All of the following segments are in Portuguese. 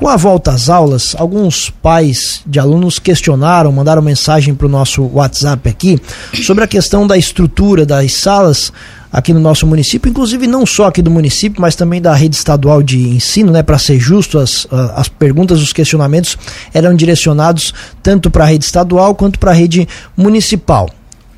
Com a volta às aulas, alguns pais de alunos questionaram, mandaram mensagem para o nosso WhatsApp aqui sobre a questão da estrutura das salas aqui no nosso município, inclusive não só aqui do município, mas também da rede estadual de ensino, né? Para ser justo, as, as perguntas, os questionamentos eram direcionados tanto para a rede estadual quanto para a rede municipal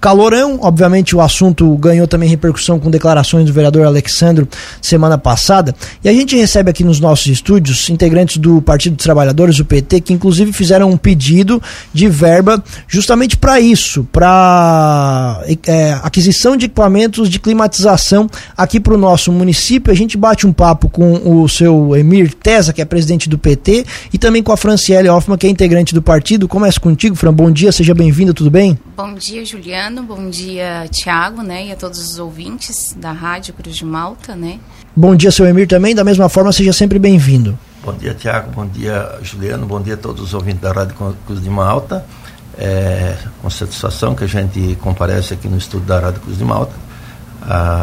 calorão. Obviamente, o assunto ganhou também repercussão com declarações do vereador Alexandro semana passada. E a gente recebe aqui nos nossos estúdios integrantes do Partido dos Trabalhadores, o PT, que inclusive fizeram um pedido de verba justamente para isso, para é, aquisição de equipamentos de climatização aqui para o nosso município. A gente bate um papo com o seu Emir Tesa, que é presidente do PT, e também com a Franciele Hoffman, que é integrante do partido. Começa contigo, Fran. Bom dia, seja bem-vindo, tudo bem? Bom dia, Juliana bom dia, Tiago, né, e a todos os ouvintes da Rádio Cruz de Malta, né. Bom dia, seu Emir, também, da mesma forma, seja sempre bem-vindo. Bom dia, Tiago, bom dia, Juliano, bom dia a todos os ouvintes da Rádio Cruz de Malta. É com satisfação que a gente comparece aqui no estúdio da Rádio Cruz de Malta,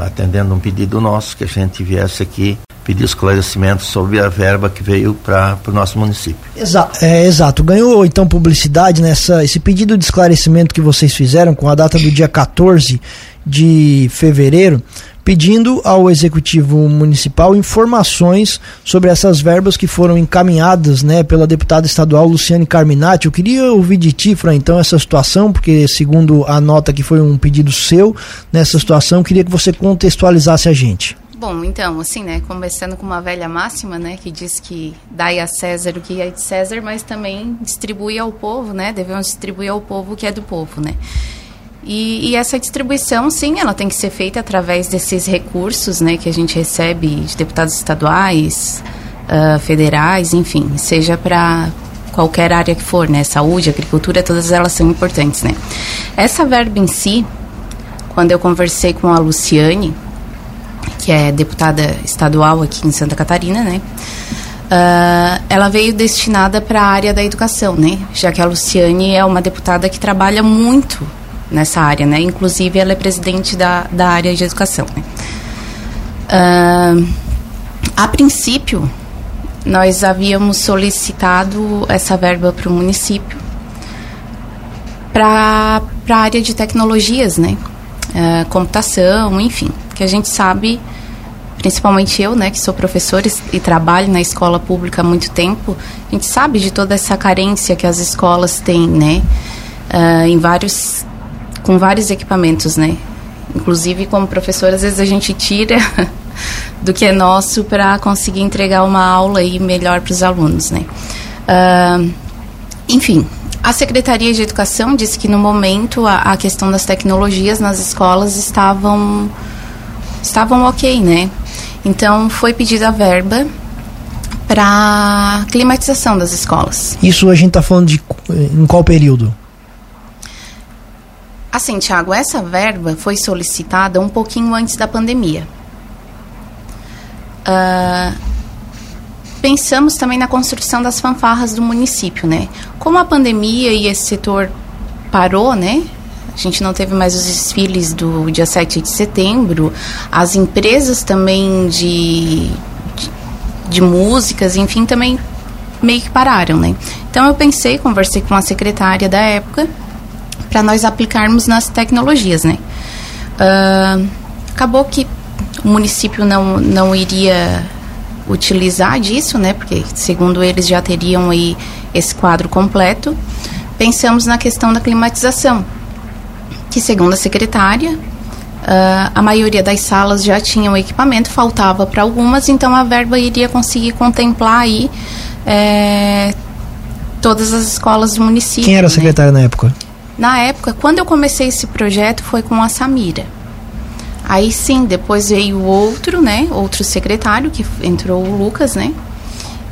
atendendo um pedido nosso que a gente viesse aqui pedir esclarecimentos sobre a verba que veio para o nosso município. Exa é, exato. Ganhou então publicidade nessa esse pedido de esclarecimento que vocês fizeram com a data do dia 14 de fevereiro, pedindo ao executivo municipal informações sobre essas verbas que foram encaminhadas, né, pela deputada estadual Luciane Carminati. Eu queria ouvir de ti, Fran, então essa situação, porque segundo a nota que foi um pedido seu nessa situação, queria que você contextualizasse a gente. Bom, então, assim, né, começando com uma velha máxima, né, que diz que dai a César o que é de César, mas também distribui ao povo, né, devemos distribuir ao povo o que é do povo, né. E, e, essa distribuição, sim, ela tem que ser feita através desses recursos, né, que a gente recebe de deputados estaduais, uh, federais, enfim, seja para qualquer área que for, né, saúde, agricultura, todas elas são importantes, né. Essa verba em si, quando eu conversei com a Luciane, que é deputada estadual aqui em Santa Catarina, né? Uh, ela veio destinada para a área da educação, né? Já que a Luciane é uma deputada que trabalha muito nessa área, né? Inclusive, ela é presidente da, da área de educação, né? Uh, a princípio, nós havíamos solicitado essa verba para o município para a área de tecnologias, né? Uh, computação, enfim, que a gente sabe principalmente eu, né, que sou professora e trabalho na escola pública há muito tempo, a gente sabe de toda essa carência que as escolas têm, né, uh, em vários, com vários equipamentos, né. Inclusive, como professora, às vezes a gente tira do que é nosso para conseguir entregar uma aula aí melhor para os alunos, né. Uh, enfim, a Secretaria de Educação disse que no momento a, a questão das tecnologias nas escolas estavam estavam ok, né? Então foi pedida a verba para climatização das escolas. Isso a gente está falando de em qual período? Assim, Tiago, essa verba foi solicitada um pouquinho antes da pandemia. Uh, pensamos também na construção das fanfarras do município, né? Como a pandemia e esse setor parou, né? A gente não teve mais os desfiles do dia 7 de setembro. As empresas também de, de, de músicas, enfim, também meio que pararam, né? Então eu pensei, conversei com a secretária da época para nós aplicarmos nas tecnologias, né? Uh, acabou que o município não, não iria utilizar disso, né? Porque segundo eles já teriam aí esse quadro completo. Pensamos na questão da climatização, que, segundo a secretária, uh, a maioria das salas já tinham equipamento, faltava para algumas, então a verba iria conseguir contemplar aí é, todas as escolas do município. Quem era a secretária né? na época? Na época, quando eu comecei esse projeto, foi com a Samira. Aí sim, depois veio outro, né? Outro secretário, que entrou o Lucas, né?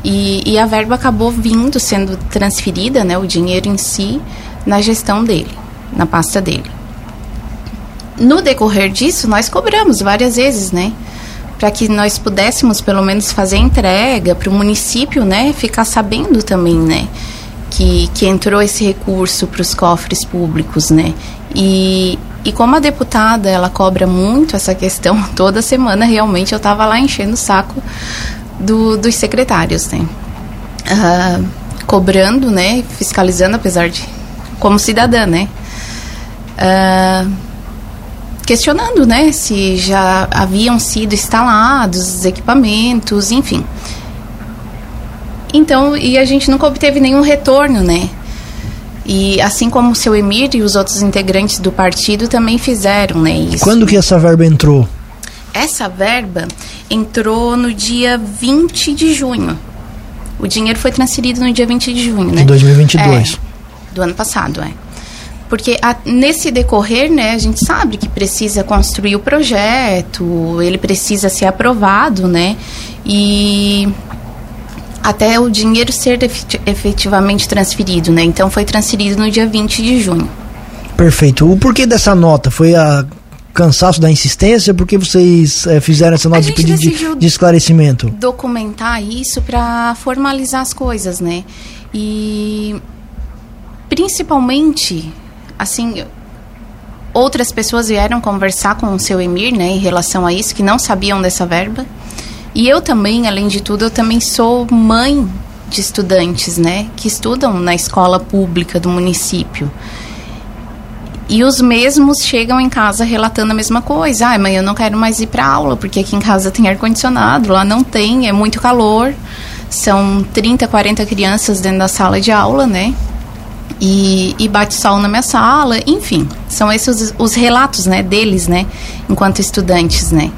E, e a verba acabou vindo, sendo transferida, né? O dinheiro em si, na gestão dele, na pasta dele no decorrer disso, nós cobramos várias vezes, né? Para que nós pudéssemos, pelo menos, fazer entrega para o município, né? Ficar sabendo também, né? Que, que entrou esse recurso para os cofres públicos, né? E, e como a deputada, ela cobra muito essa questão, toda semana realmente eu estava lá enchendo o saco do, dos secretários, né? uh, cobrando, né, fiscalizando, apesar de como cidadã, né, uh, questionando, né, se já haviam sido instalados os equipamentos, enfim. Então, e a gente nunca obteve nenhum retorno, né? E assim como o seu Emir e os outros integrantes do partido também fizeram, né? Isso. Quando que essa verba entrou? Essa verba entrou no dia 20 de junho. O dinheiro foi transferido no dia 20 de junho, né? De 2022. É, do ano passado, é. Porque a, nesse decorrer, né, a gente sabe que precisa construir o projeto, ele precisa ser aprovado, né? E até o dinheiro ser efetivamente transferido, né? Então foi transferido no dia 20 de junho. Perfeito. O porquê dessa nota? Foi a cansaço da insistência? Por que vocês é, fizeram essa nota de pedido de, de esclarecimento? Documentar isso para formalizar as coisas, né? E principalmente, assim, outras pessoas vieram conversar com o seu Emir, né, em relação a isso, que não sabiam dessa verba. E eu também, além de tudo, eu também sou mãe de estudantes, né, que estudam na escola pública do município. E os mesmos chegam em casa relatando a mesma coisa. Ah, mãe, eu não quero mais ir para aula, porque aqui em casa tem ar-condicionado, lá não tem, é muito calor. São 30, 40 crianças dentro da sala de aula, né? E, e bate sol na minha sala, enfim. São esses os, os relatos, né, deles, né, enquanto estudantes, né?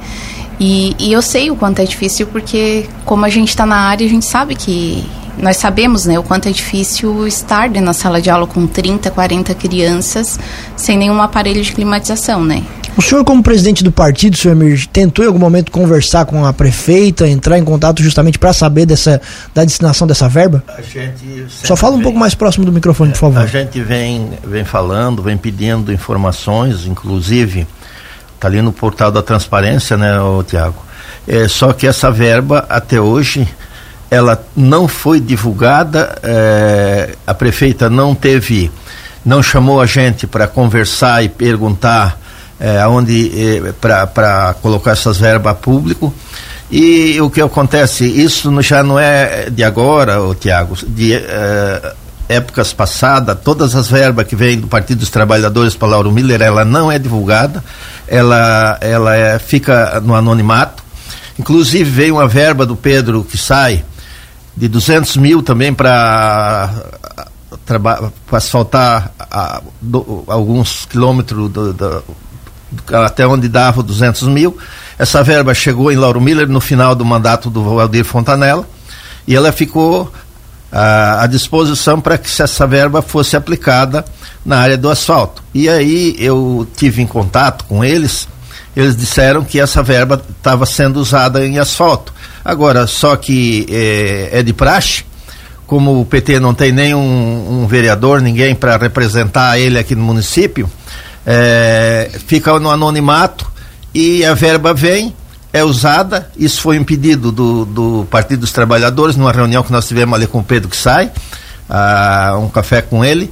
E, e eu sei o quanto é difícil porque, como a gente está na área, a gente sabe que. Nós sabemos né, o quanto é difícil estar da sala de aula com 30, 40 crianças sem nenhum aparelho de climatização, né? O senhor, como presidente do partido, senhor Emir, tentou em algum momento conversar com a prefeita, entrar em contato justamente para saber dessa, da destinação dessa verba? Só fala um vem, pouco mais próximo do microfone, por favor. A gente vem, vem falando, vem pedindo informações, inclusive Está ali no portal da transparência, né, Tiago? É, só que essa verba, até hoje, ela não foi divulgada, é, a prefeita não teve, não chamou a gente para conversar e perguntar é, é, para colocar essas verbas público. E o que acontece, isso já não é de agora, Tiago, de é, épocas passadas, todas as verbas que vêm do Partido dos Trabalhadores para Lauro Miller, ela não é divulgada, ela, ela é, fica no anonimato. Inclusive veio uma verba do Pedro que sai de 200 mil também para asfaltar a, do, alguns quilômetros do, do, até onde dava 200 mil. Essa verba chegou em Lauro Miller no final do mandato do Valdir Fontanella e ela ficou à, à disposição para que essa verba fosse aplicada na área do asfalto. E aí eu tive em contato com eles, eles disseram que essa verba estava sendo usada em asfalto. Agora, só que é, é de praxe, como o PT não tem nenhum um vereador, ninguém para representar ele aqui no município, é, fica no anonimato e a verba vem, é usada. Isso foi um pedido do, do Partido dos Trabalhadores, numa reunião que nós tivemos ali com o Pedro que sai, ah, um café com ele.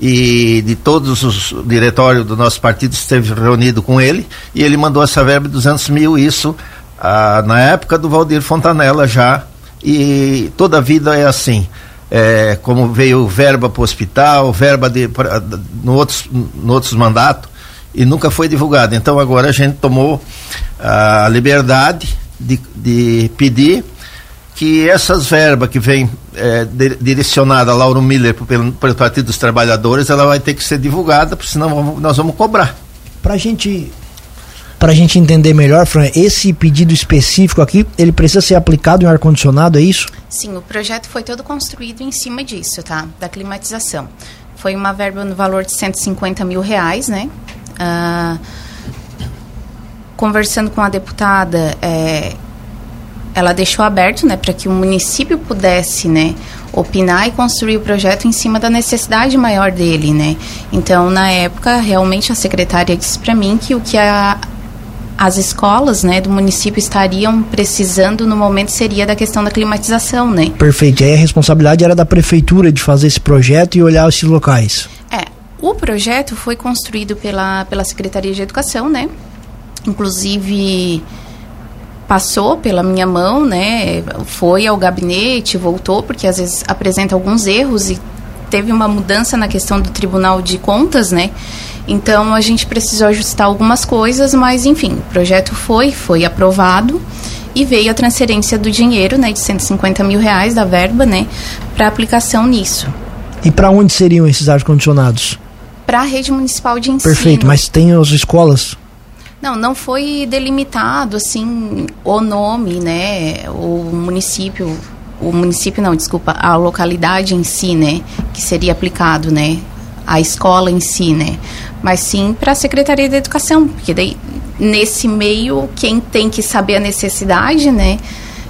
E de todos os diretórios do nosso partido esteve reunido com ele e ele mandou essa verba de 200 mil, isso ah, na época do Valdir Fontanella já. E toda a vida é assim. É, como veio verba para o hospital, verba de, pra, no, outros, no outros mandatos, e nunca foi divulgado. Então agora a gente tomou a liberdade de, de pedir que essas verbas que vêm é, direcionada a Lauro Miller pelo, pelo Partido dos Trabalhadores, ela vai ter que ser divulgada, porque senão vamos, nós vamos cobrar. Para gente para a gente entender melhor, Fran, esse pedido específico aqui, ele precisa ser aplicado em ar-condicionado, é isso? Sim, o projeto foi todo construído em cima disso, tá? Da climatização. Foi uma verba no valor de 150 mil reais, né? Uh, conversando com a deputada, é, ela deixou aberto, né, para que o município pudesse, né, opinar e construir o projeto em cima da necessidade maior dele, né. Então, na época, realmente a secretária disse para mim que o que a, as escolas, né, do município estariam precisando no momento seria da questão da climatização, né. Perfeito. E aí a responsabilidade era da prefeitura de fazer esse projeto e olhar esses locais. É. O projeto foi construído pela, pela Secretaria de Educação, né? Inclusive, passou pela minha mão, né? Foi ao gabinete, voltou, porque às vezes apresenta alguns erros e teve uma mudança na questão do Tribunal de Contas, né? Então a gente precisou ajustar algumas coisas, mas enfim, o projeto foi, foi aprovado e veio a transferência do dinheiro, né, de 150 mil reais da verba, né, para aplicação nisso. E para onde seriam esses ar condicionados? Para a rede municipal de ensino. Perfeito, mas tem as escolas? Não, não foi delimitado assim o nome, né, o município, o município não, desculpa, a localidade em si, né, que seria aplicado, né, a escola em si, né, mas sim para a Secretaria da Educação, porque daí nesse meio quem tem que saber a necessidade, né,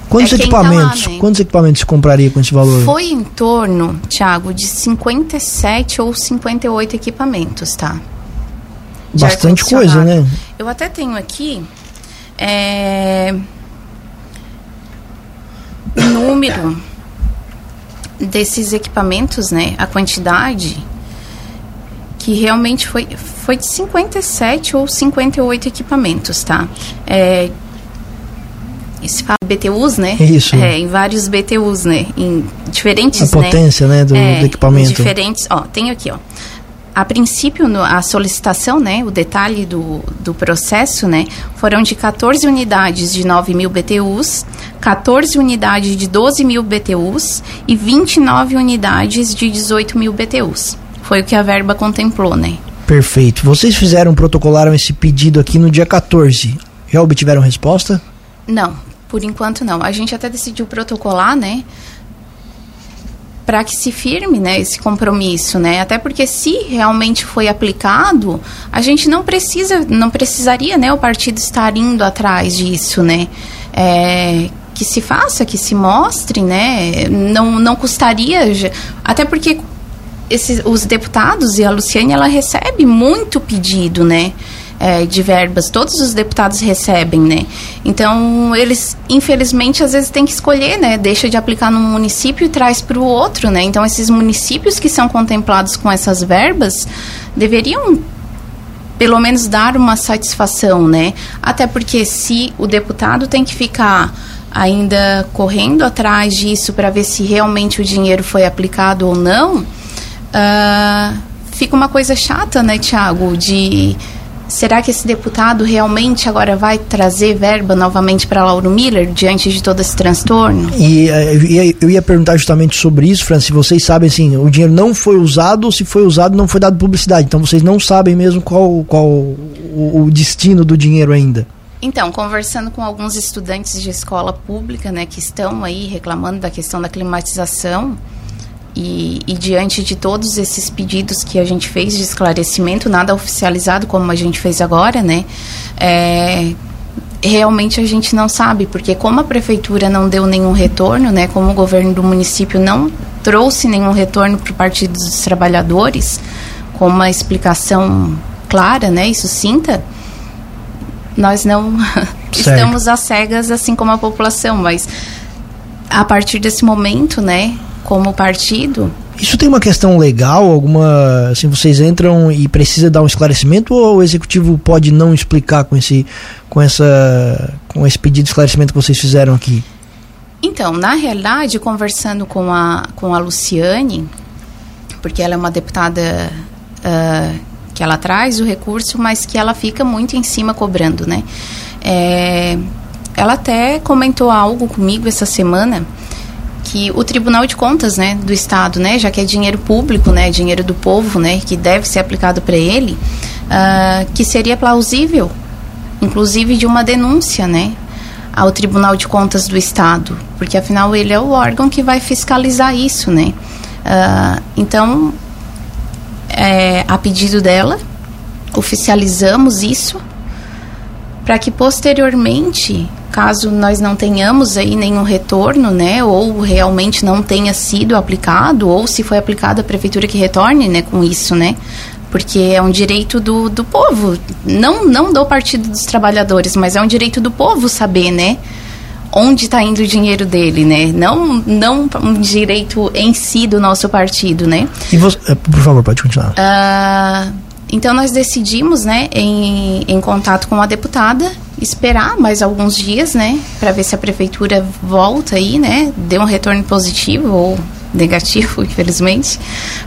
Quantos é equipamentos? Tá lá, né? Quantos equipamentos compraria com esse valor? Foi em torno, Thiago, de 57 ou 58 equipamentos, tá? Bastante coisa, né? Eu até tenho aqui é, número desses equipamentos, né? A quantidade que realmente foi, foi de 57 ou 58 equipamentos, tá? É, se fala BTUs, né? Isso. É, em vários BTUs, né? Em diferentes, A potência, né, do, é, do equipamento. Diferentes, ó, tem aqui, ó. A princípio, no, a solicitação, né, o detalhe do, do processo, né, foram de 14 unidades de 9 mil BTUs, 14 unidades de 12 mil BTUs e 29 unidades de 18 mil BTUs. Foi o que a verba contemplou, né? Perfeito. Vocês fizeram, protocolaram esse pedido aqui no dia 14. Já obtiveram resposta? Não, por enquanto não. A gente até decidiu protocolar, né? Para que se firme, né, esse compromisso, né? Até porque se realmente foi aplicado, a gente não precisa, não precisaria, né, o partido estar indo atrás disso, né? É, que se faça, que se mostre, né? Não, não custaria, até porque esses, os deputados e a Luciane, ela recebe muito pedido, né? é, de verbas, todos os deputados recebem, né? Então, eles, infelizmente, às vezes têm que escolher, né? Deixa de aplicar num município e traz para o outro, né? Então, esses municípios que são contemplados com essas verbas deveriam pelo menos dar uma satisfação, né? Até porque se o deputado tem que ficar ainda correndo atrás disso para ver se realmente o dinheiro foi aplicado ou não, ah, fica uma coisa chata, né, Tiago? De será que esse deputado realmente agora vai trazer verba novamente para Lauro Miller diante de todo esse transtorno? E eu ia, eu ia perguntar justamente sobre isso, Fran, se vocês sabem assim, o dinheiro não foi usado ou se foi usado não foi dado publicidade. Então vocês não sabem mesmo qual, qual o, o destino do dinheiro ainda. Então, conversando com alguns estudantes de escola pública, né, que estão aí reclamando da questão da climatização e, e diante de todos esses pedidos que a gente fez de esclarecimento, nada oficializado como a gente fez agora, né, é, realmente a gente não sabe, porque como a prefeitura não deu nenhum retorno, né, como o governo do município não trouxe nenhum retorno para o Partido dos Trabalhadores, com uma explicação clara, né, e sucinta, nós não estamos às cegas assim como a população, mas a partir desse momento, né, como partido, Isso tem uma questão legal, alguma. Assim, vocês entram e precisa dar um esclarecimento ou o executivo pode não explicar com esse, com essa, com esse pedido de esclarecimento que vocês fizeram aqui? Então, na realidade, conversando com a, com a Luciane, porque ela é uma deputada ah, que ela traz o recurso, mas que ela fica muito em cima cobrando, né? É, ela até comentou algo comigo essa semana que o Tribunal de Contas, né, do Estado, né, já que é dinheiro público, né, dinheiro do povo, né, que deve ser aplicado para ele, ah, que seria plausível, inclusive de uma denúncia, né, ao Tribunal de Contas do Estado, porque afinal ele é o órgão que vai fiscalizar isso, né. Ah, então, é, a pedido dela, oficializamos isso para que posteriormente, caso nós não tenhamos aí nenhum retorno, né, ou realmente não tenha sido aplicado, ou se foi aplicado a prefeitura que retorne, né, com isso, né, porque é um direito do, do povo, não não do Partido dos Trabalhadores, mas é um direito do povo saber, né, onde está indo o dinheiro dele, né, não não um direito em si do nosso partido, né. E você, eh, por favor, pode continuar. Ah, então nós decidimos, né, em, em contato com a deputada, esperar mais alguns dias, né, para ver se a prefeitura volta aí, né, dê um retorno positivo ou negativo, infelizmente,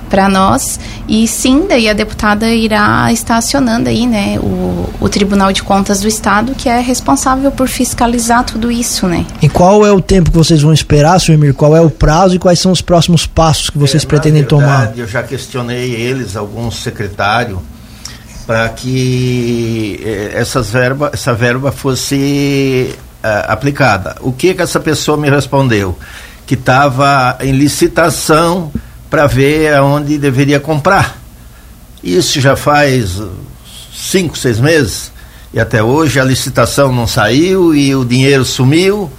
para nós. E sim, daí a deputada irá estar acionando aí, né, o, o Tribunal de Contas do Estado, que é responsável por fiscalizar tudo isso, né. E qual é o tempo que vocês vão esperar, senhor Emir? Qual é o prazo e quais são os próximos passos que vocês é, pretendem verdade, tomar? Eu já questionei eles, alguns secretários, para que eh, essas verba, essa verba fosse uh, aplicada. O que que essa pessoa me respondeu? Que estava em licitação para ver aonde deveria comprar. Isso já faz cinco, seis meses e até hoje a licitação não saiu e o dinheiro sumiu.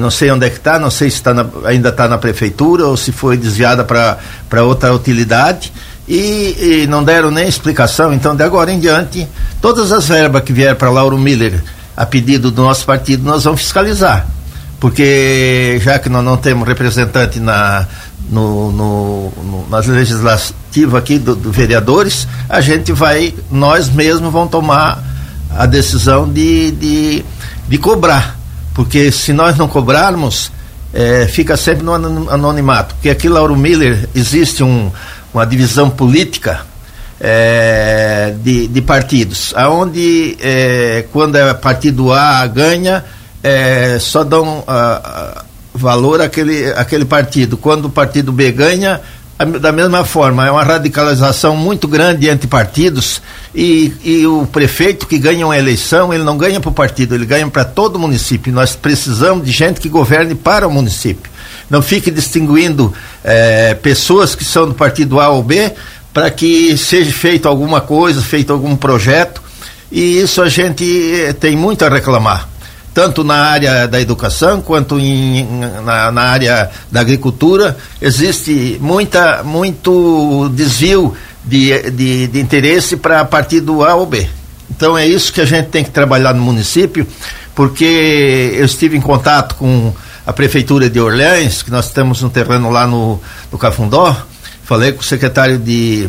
não sei onde é que está, não sei se tá na, ainda está na prefeitura ou se foi desviada para outra utilidade e, e, não deram nem explicação. Então, de agora em diante, todas as verbas que vieram para Lauro Miller a pedido do nosso partido, nós vamos fiscalizar. Porque já que nós não temos representante na, no, no, no, nas legislativas aqui dos do vereadores, a gente vai, nós mesmos vamos tomar a decisão de, de, de cobrar. Porque se nós não cobrarmos, é, fica sempre no anonimato. Porque aqui, Lauro Miller, existe um, uma divisão política é, de, de, partidos, aonde é, quando é partido A ganha, é, só dão uh, valor àquele, àquele partido. Quando o partido B ganha, da mesma forma, é uma radicalização muito grande entre partidos e, e o prefeito que ganha uma eleição, ele não ganha para o partido, ele ganha para todo o município. Nós precisamos de gente que governe para o município não fique distinguindo é, pessoas que são do partido A ou B para que seja feito alguma coisa, feito algum projeto. E isso a gente eh, tem muito a reclamar, tanto na área da educação quanto em, na, na área da agricultura. Existe muita, muito desvio de, de, de interesse para partido A ou B. Então é isso que a gente tem que trabalhar no município, porque eu estive em contato com a Prefeitura de Orleans, que nós temos um terreno lá no, no Cafundó. Falei com o secretário de,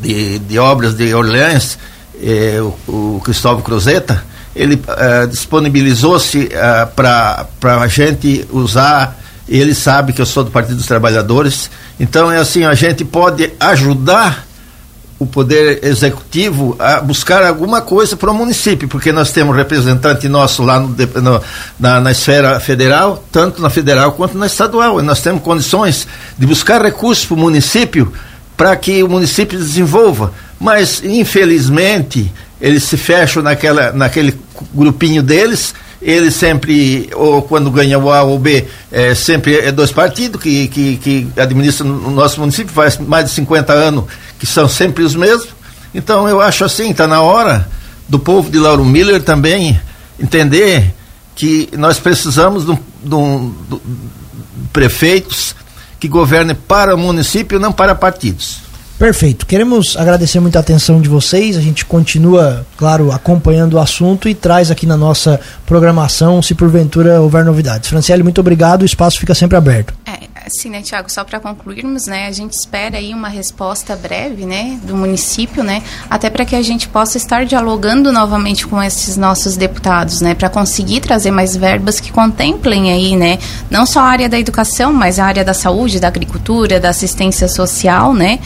de, de Obras de Orleans, eh, o, o Cristóvão Cruzeta. Ele eh, disponibilizou-se eh, para a gente usar. Ele sabe que eu sou do Partido dos Trabalhadores. Então, é assim: a gente pode ajudar o poder executivo a buscar alguma coisa para o município, porque nós temos representante nosso lá no, no, na, na, esfera federal, tanto na federal quanto na estadual. E nós temos condições de buscar recursos para o município para que o município desenvolva. Mas, infelizmente, eles se fecham naquela, naquele grupinho deles ele sempre, ou quando ganha o A ou o B, é, sempre é dois partidos que, que, que administram o nosso município, faz mais de 50 anos que são sempre os mesmos. Então eu acho assim, está na hora do povo de Lauro Miller também entender que nós precisamos de, um, de, um, de prefeitos que governem para o município, não para partidos. Perfeito. Queremos agradecer muito a atenção de vocês. A gente continua, claro, acompanhando o assunto e traz aqui na nossa programação se porventura houver novidades. Franciele, muito obrigado. O espaço fica sempre aberto. É, sim, né, Tiago? Só para concluirmos, né, a gente espera aí uma resposta breve, né, do município, né, até para que a gente possa estar dialogando novamente com esses nossos deputados, né, para conseguir trazer mais verbas que contemplem aí, né, não só a área da educação, mas a área da saúde, da agricultura, da assistência social, né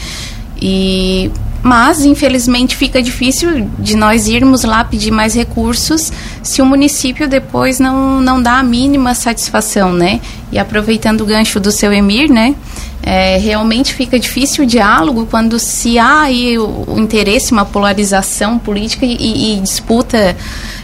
e mas infelizmente fica difícil de nós irmos lá pedir mais recursos se o município depois não, não dá a mínima satisfação, né? E aproveitando o gancho do seu Emir, né? É, realmente fica difícil o diálogo quando se há aí o, o interesse, uma polarização política e, e disputa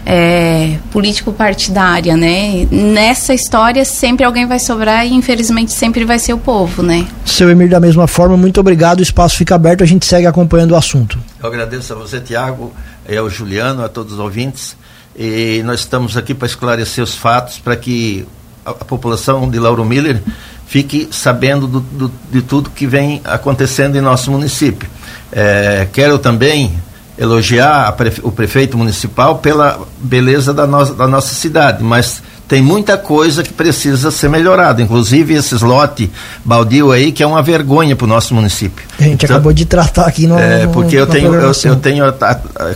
é, político-partidária, né? Nessa história sempre alguém vai sobrar e infelizmente sempre vai ser o povo, né? Seu Emir, da mesma forma, muito obrigado, o espaço fica aberto, a gente segue acompanhando o assunto. Eu agradeço a você, Tiago, ao Juliano, a todos os ouvintes, e nós estamos aqui para esclarecer os fatos, para que a, a, população de Lauro Miller fique sabendo do, do, de tudo que vem acontecendo em nosso município. É, quero também elogiar prefe, o prefeito municipal pela beleza da, no, da nossa cidade, mas tem muita coisa que precisa ser melhorada, inclusive esses lote baldio aí, que é uma vergonha para o nosso município. A gente então, acabou de tratar aqui no. É, porque eu tenho, eu, eu, tenho,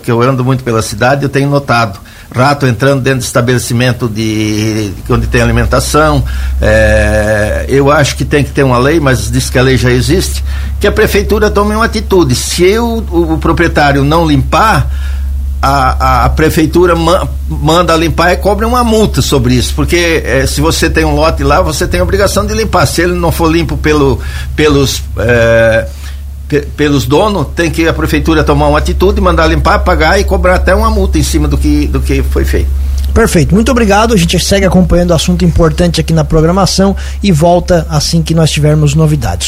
que eu ando muito pela cidade, eu tenho notado rato entrando dentro de estabelecimento de, de onde tem alimentação. É, eu acho que tem que ter uma lei, mas diz que a lei já existe, que a prefeitura tome uma atitude. Se eu, o, o proprietário não limpar, a, a, prefeitura ma, manda limpar e cobra uma multa sobre isso, porque é, se você tem um lote lá, você tem a obrigação de limpar. Se ele não for limpo pelo, pelos. É, pelos donos, tem que a prefeitura tomar uma atitude, mandar limpar, pagar e cobrar até uma multa em cima do que, do que foi feito. Perfeito, muito obrigado. A gente segue acompanhando o assunto importante aqui na programação e volta assim que nós tivermos novidades.